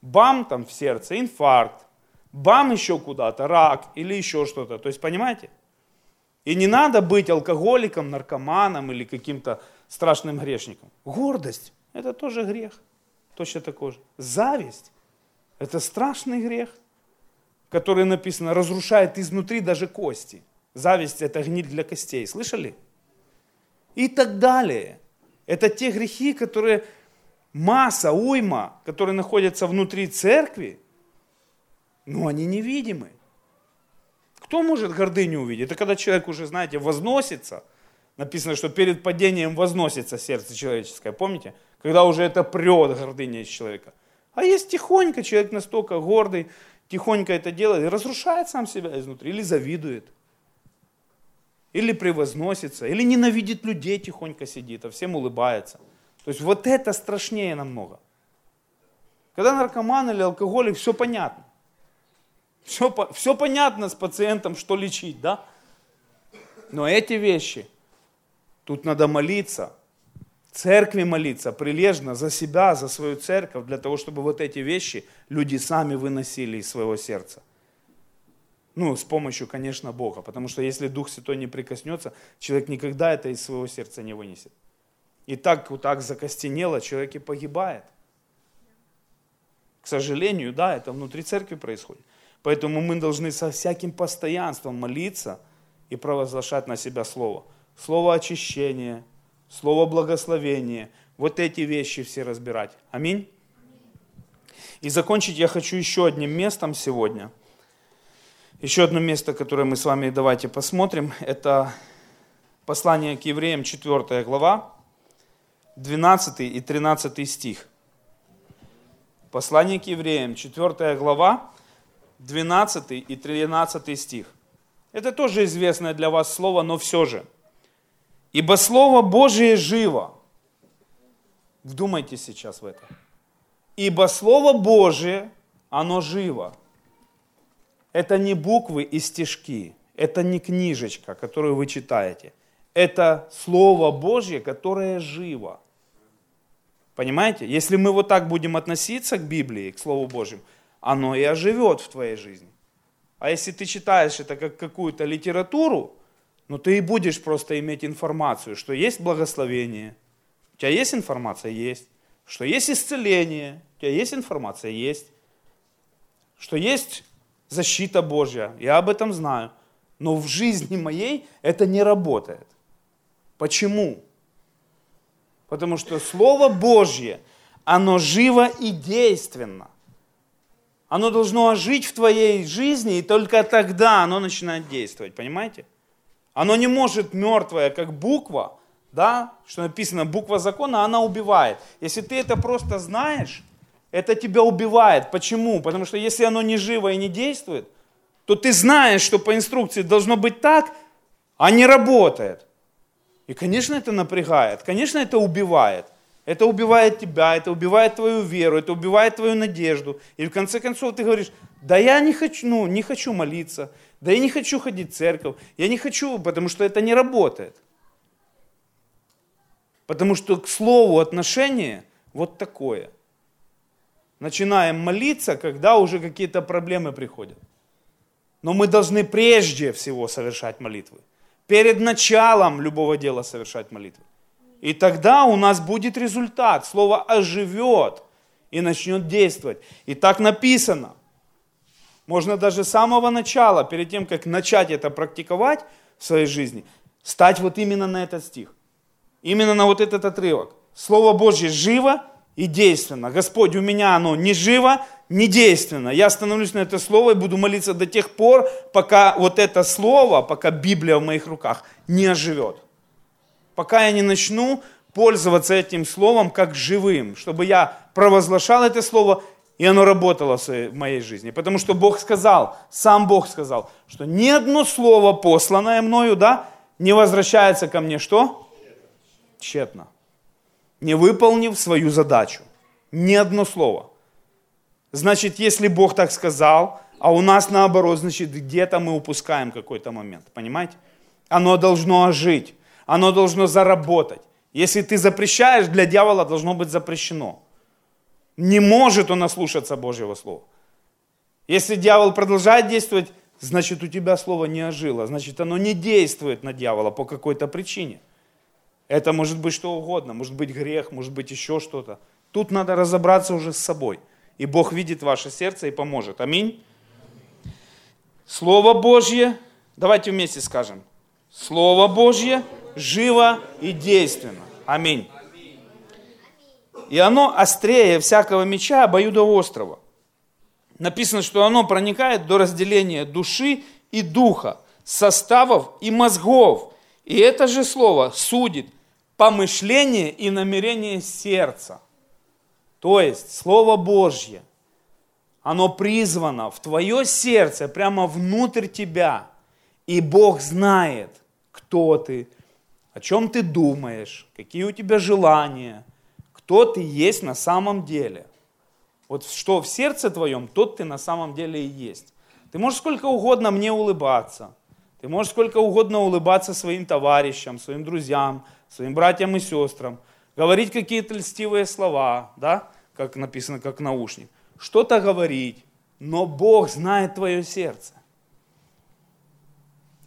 S1: Бам там в сердце, инфаркт. Бам еще куда-то, рак или еще что-то. То есть понимаете? И не надо быть алкоголиком, наркоманом или каким-то страшным грешником. Гордость – это тоже грех. Точно такой же. Зависть это страшный грех, который написано, разрушает изнутри даже кости. Зависть – это гниль для костей. Слышали? И так далее. Это те грехи, которые масса, уйма, которые находятся внутри церкви, но они невидимы. Кто может гордыню увидеть? Это когда человек уже, знаете, возносится. Написано, что перед падением возносится сердце человеческое. Помните? Когда уже это прет гордыня из человека. А есть тихонько, человек настолько гордый, тихонько это делает и разрушает сам себя изнутри. Или завидует. Или превозносится. Или ненавидит людей, тихонько сидит, а всем улыбается. То есть вот это страшнее намного. Когда наркоман или алкоголик, все понятно. Все, все понятно с пациентом, что лечить, да? Но эти вещи, тут надо молиться, церкви молиться прилежно за себя, за свою церковь, для того, чтобы вот эти вещи люди сами выносили из своего сердца. Ну, с помощью, конечно, Бога, потому что если Дух Святой не прикоснется, человек никогда это из своего сердца не вынесет. И так вот так закостенело, человек и погибает. К сожалению, да, это внутри церкви происходит. Поэтому мы должны со всяким постоянством молиться и провозглашать на себя Слово. Слово очищения, Слово благословения. Вот эти вещи все разбирать. Аминь. И закончить я хочу еще одним местом сегодня. Еще одно место, которое мы с вами давайте посмотрим, это послание к евреям, 4 глава, 12 и 13 стих. Послание к евреям, 4 глава, 12 и 13 стих. Это тоже известное для вас слово, но все же. Ибо Слово Божие живо. Вдумайте сейчас в это. Ибо Слово Божие, оно живо. Это не буквы и стишки. Это не книжечка, которую вы читаете. Это Слово Божье, которое живо. Понимаете? Если мы вот так будем относиться к Библии, к Слову Божьему, оно и оживет в твоей жизни. А если ты читаешь это как какую-то литературу, ну ты и будешь просто иметь информацию, что есть благословение. У тебя есть информация? Есть. Что есть исцеление? У тебя есть информация? Есть. Что есть защита Божья? Я об этом знаю. Но в жизни моей это не работает. Почему? Потому что Слово Божье, оно живо и действенно. Оно должно ожить в твоей жизни, и только тогда оно начинает действовать, понимаете? Оно не может мертвое, как буква, да, что написано, буква закона, она убивает. Если ты это просто знаешь, это тебя убивает. Почему? Потому что если оно не живо и не действует, то ты знаешь, что по инструкции должно быть так, а не работает. И, конечно, это напрягает, конечно, это убивает. Это убивает тебя, это убивает твою веру, это убивает твою надежду. И в конце концов ты говоришь, да я не хочу, ну, не хочу молиться, да я не хочу ходить в церковь, я не хочу, потому что это не работает. Потому что к слову отношение вот такое. Начинаем молиться, когда уже какие-то проблемы приходят. Но мы должны прежде всего совершать молитвы. Перед началом любого дела совершать молитвы. И тогда у нас будет результат. Слово оживет и начнет действовать. И так написано. Можно даже с самого начала, перед тем, как начать это практиковать в своей жизни, стать вот именно на этот стих. Именно на вот этот отрывок. Слово Божье живо и действенно. Господь, у меня оно не живо, не действенно. Я становлюсь на это слово и буду молиться до тех пор, пока вот это слово, пока Библия в моих руках не оживет пока я не начну пользоваться этим словом как живым, чтобы я провозглашал это слово, и оно работало в моей жизни. Потому что Бог сказал, сам Бог сказал, что ни одно слово, посланное мною, да, не возвращается ко мне что? Тщетно. Не выполнив свою задачу. Ни одно слово. Значит, если Бог так сказал, а у нас наоборот, значит, где-то мы упускаем какой-то момент. Понимаете? Оно должно ожить оно должно заработать. Если ты запрещаешь, для дьявола должно быть запрещено. Не может он ослушаться Божьего Слова. Если дьявол продолжает действовать, значит у тебя слово не ожило, значит оно не действует на дьявола по какой-то причине. Это может быть что угодно, может быть грех, может быть еще что-то. Тут надо разобраться уже с собой. И Бог видит ваше сердце и поможет. Аминь. Слово Божье, давайте вместе скажем. Слово Божье живо и действенно. Аминь. И оно острее всякого меча обоюдоострого. Написано, что оно проникает до разделения души и духа, составов и мозгов. И это же слово судит помышление и намерение сердца. То есть Слово Божье, оно призвано в твое сердце, прямо внутрь тебя. И Бог знает, кто ты, о чем ты думаешь, какие у тебя желания, кто ты есть на самом деле. Вот что в сердце твоем, тот ты на самом деле и есть. Ты можешь сколько угодно мне улыбаться. Ты можешь сколько угодно улыбаться своим товарищам, своим друзьям, своим братьям и сестрам. Говорить какие-то льстивые слова, да, как написано, как наушник. Что-то говорить, но Бог знает твое сердце.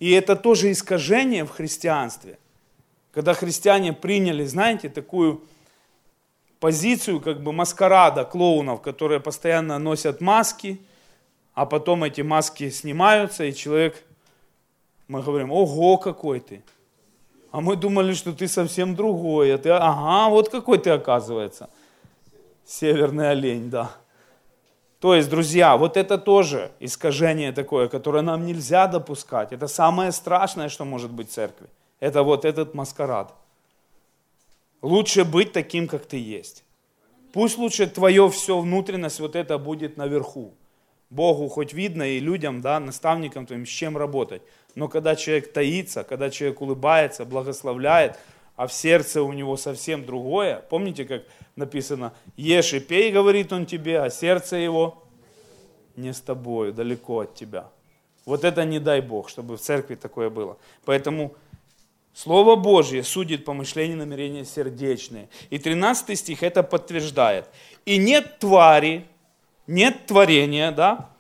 S1: И это тоже искажение в христианстве. Когда христиане приняли, знаете, такую позицию как бы маскарада клоунов, которые постоянно носят маски, а потом эти маски снимаются, и человек, мы говорим, ого, какой ты. А мы думали, что ты совсем другой. А ты, ага, вот какой ты оказывается. Северный олень, да. То есть, друзья, вот это тоже искажение такое, которое нам нельзя допускать. Это самое страшное, что может быть в церкви. Это вот этот маскарад. Лучше быть таким, как ты есть. Пусть лучше твое все внутренность вот это будет наверху. Богу хоть видно и людям, да, наставникам твоим, с чем работать. Но когда человек таится, когда человек улыбается, благословляет, а в сердце у него совсем другое, помните, как написано, ешь и пей, говорит он тебе, а сердце его не с тобою, далеко от тебя. Вот это не дай Бог, чтобы в церкви такое было. Поэтому Слово Божье судит помышления намерения сердечные. И 13 стих это подтверждает. И нет твари, нет творения, да,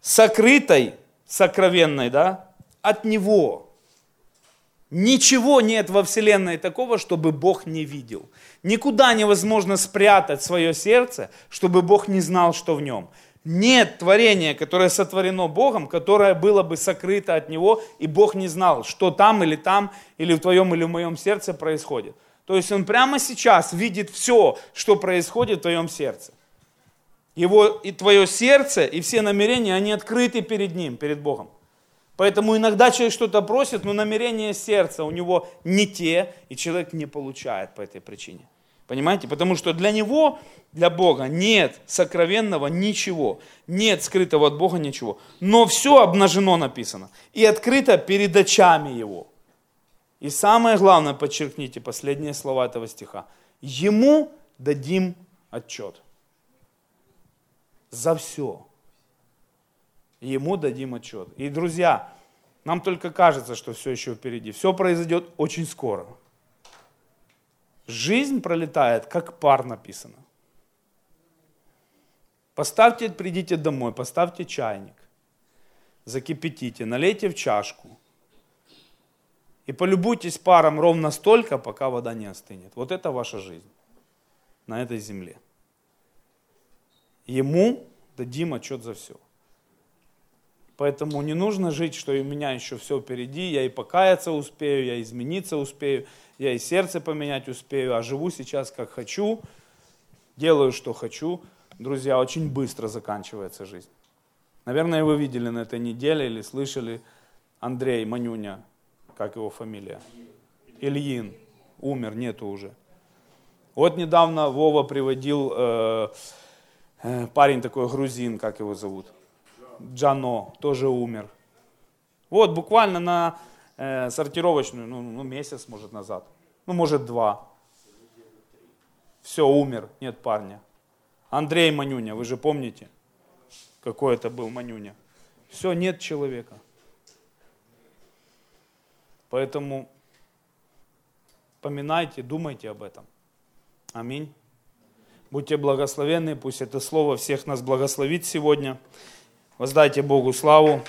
S1: сокрытой, сокровенной, да, от Него. Ничего нет во Вселенной такого, чтобы Бог не видел. Никуда невозможно спрятать свое сердце, чтобы Бог не знал, что в нем. Нет творения, которое сотворено Богом, которое было бы сокрыто от Него, и Бог не знал, что там или там, или в твоем или в моем сердце происходит. То есть Он прямо сейчас видит все, что происходит в твоем сердце. Его и твое сердце, и все намерения, они открыты перед Ним, перед Богом. Поэтому иногда человек что-то просит, но намерения сердца у него не те, и человек не получает по этой причине. Понимаете? Потому что для него, для Бога нет сокровенного ничего, нет скрытого от Бога ничего. Но все обнажено написано и открыто перед очами его. И самое главное, подчеркните последние слова этого стиха. Ему дадим отчет. За все. Ему дадим отчет. И, друзья, нам только кажется, что все еще впереди. Все произойдет очень скоро. Жизнь пролетает, как пар написано. Поставьте, придите домой, поставьте чайник, закипятите, налейте в чашку и полюбуйтесь паром ровно столько, пока вода не остынет. Вот это ваша жизнь на этой земле. Ему дадим отчет за все. Поэтому не нужно жить, что у меня еще все впереди, я и покаяться успею, я измениться успею, я и сердце поменять успею, а живу сейчас как хочу, делаю, что хочу. Друзья, очень быстро заканчивается жизнь. Наверное, вы видели на этой неделе или слышали Андрей Манюня, как его фамилия? Ильин, умер, нету уже. Вот недавно Вова приводил э, э, парень такой грузин, как его зовут? Джано, тоже умер. Вот буквально на э, сортировочную, ну, ну месяц может назад, ну может два. Все, умер, нет парня. Андрей Манюня, вы же помните, какой это был Манюня. Все, нет человека. Поэтому поминайте, думайте об этом. Аминь. Будьте благословенны, пусть это слово всех нас благословит сегодня. Воздайте Богу славу.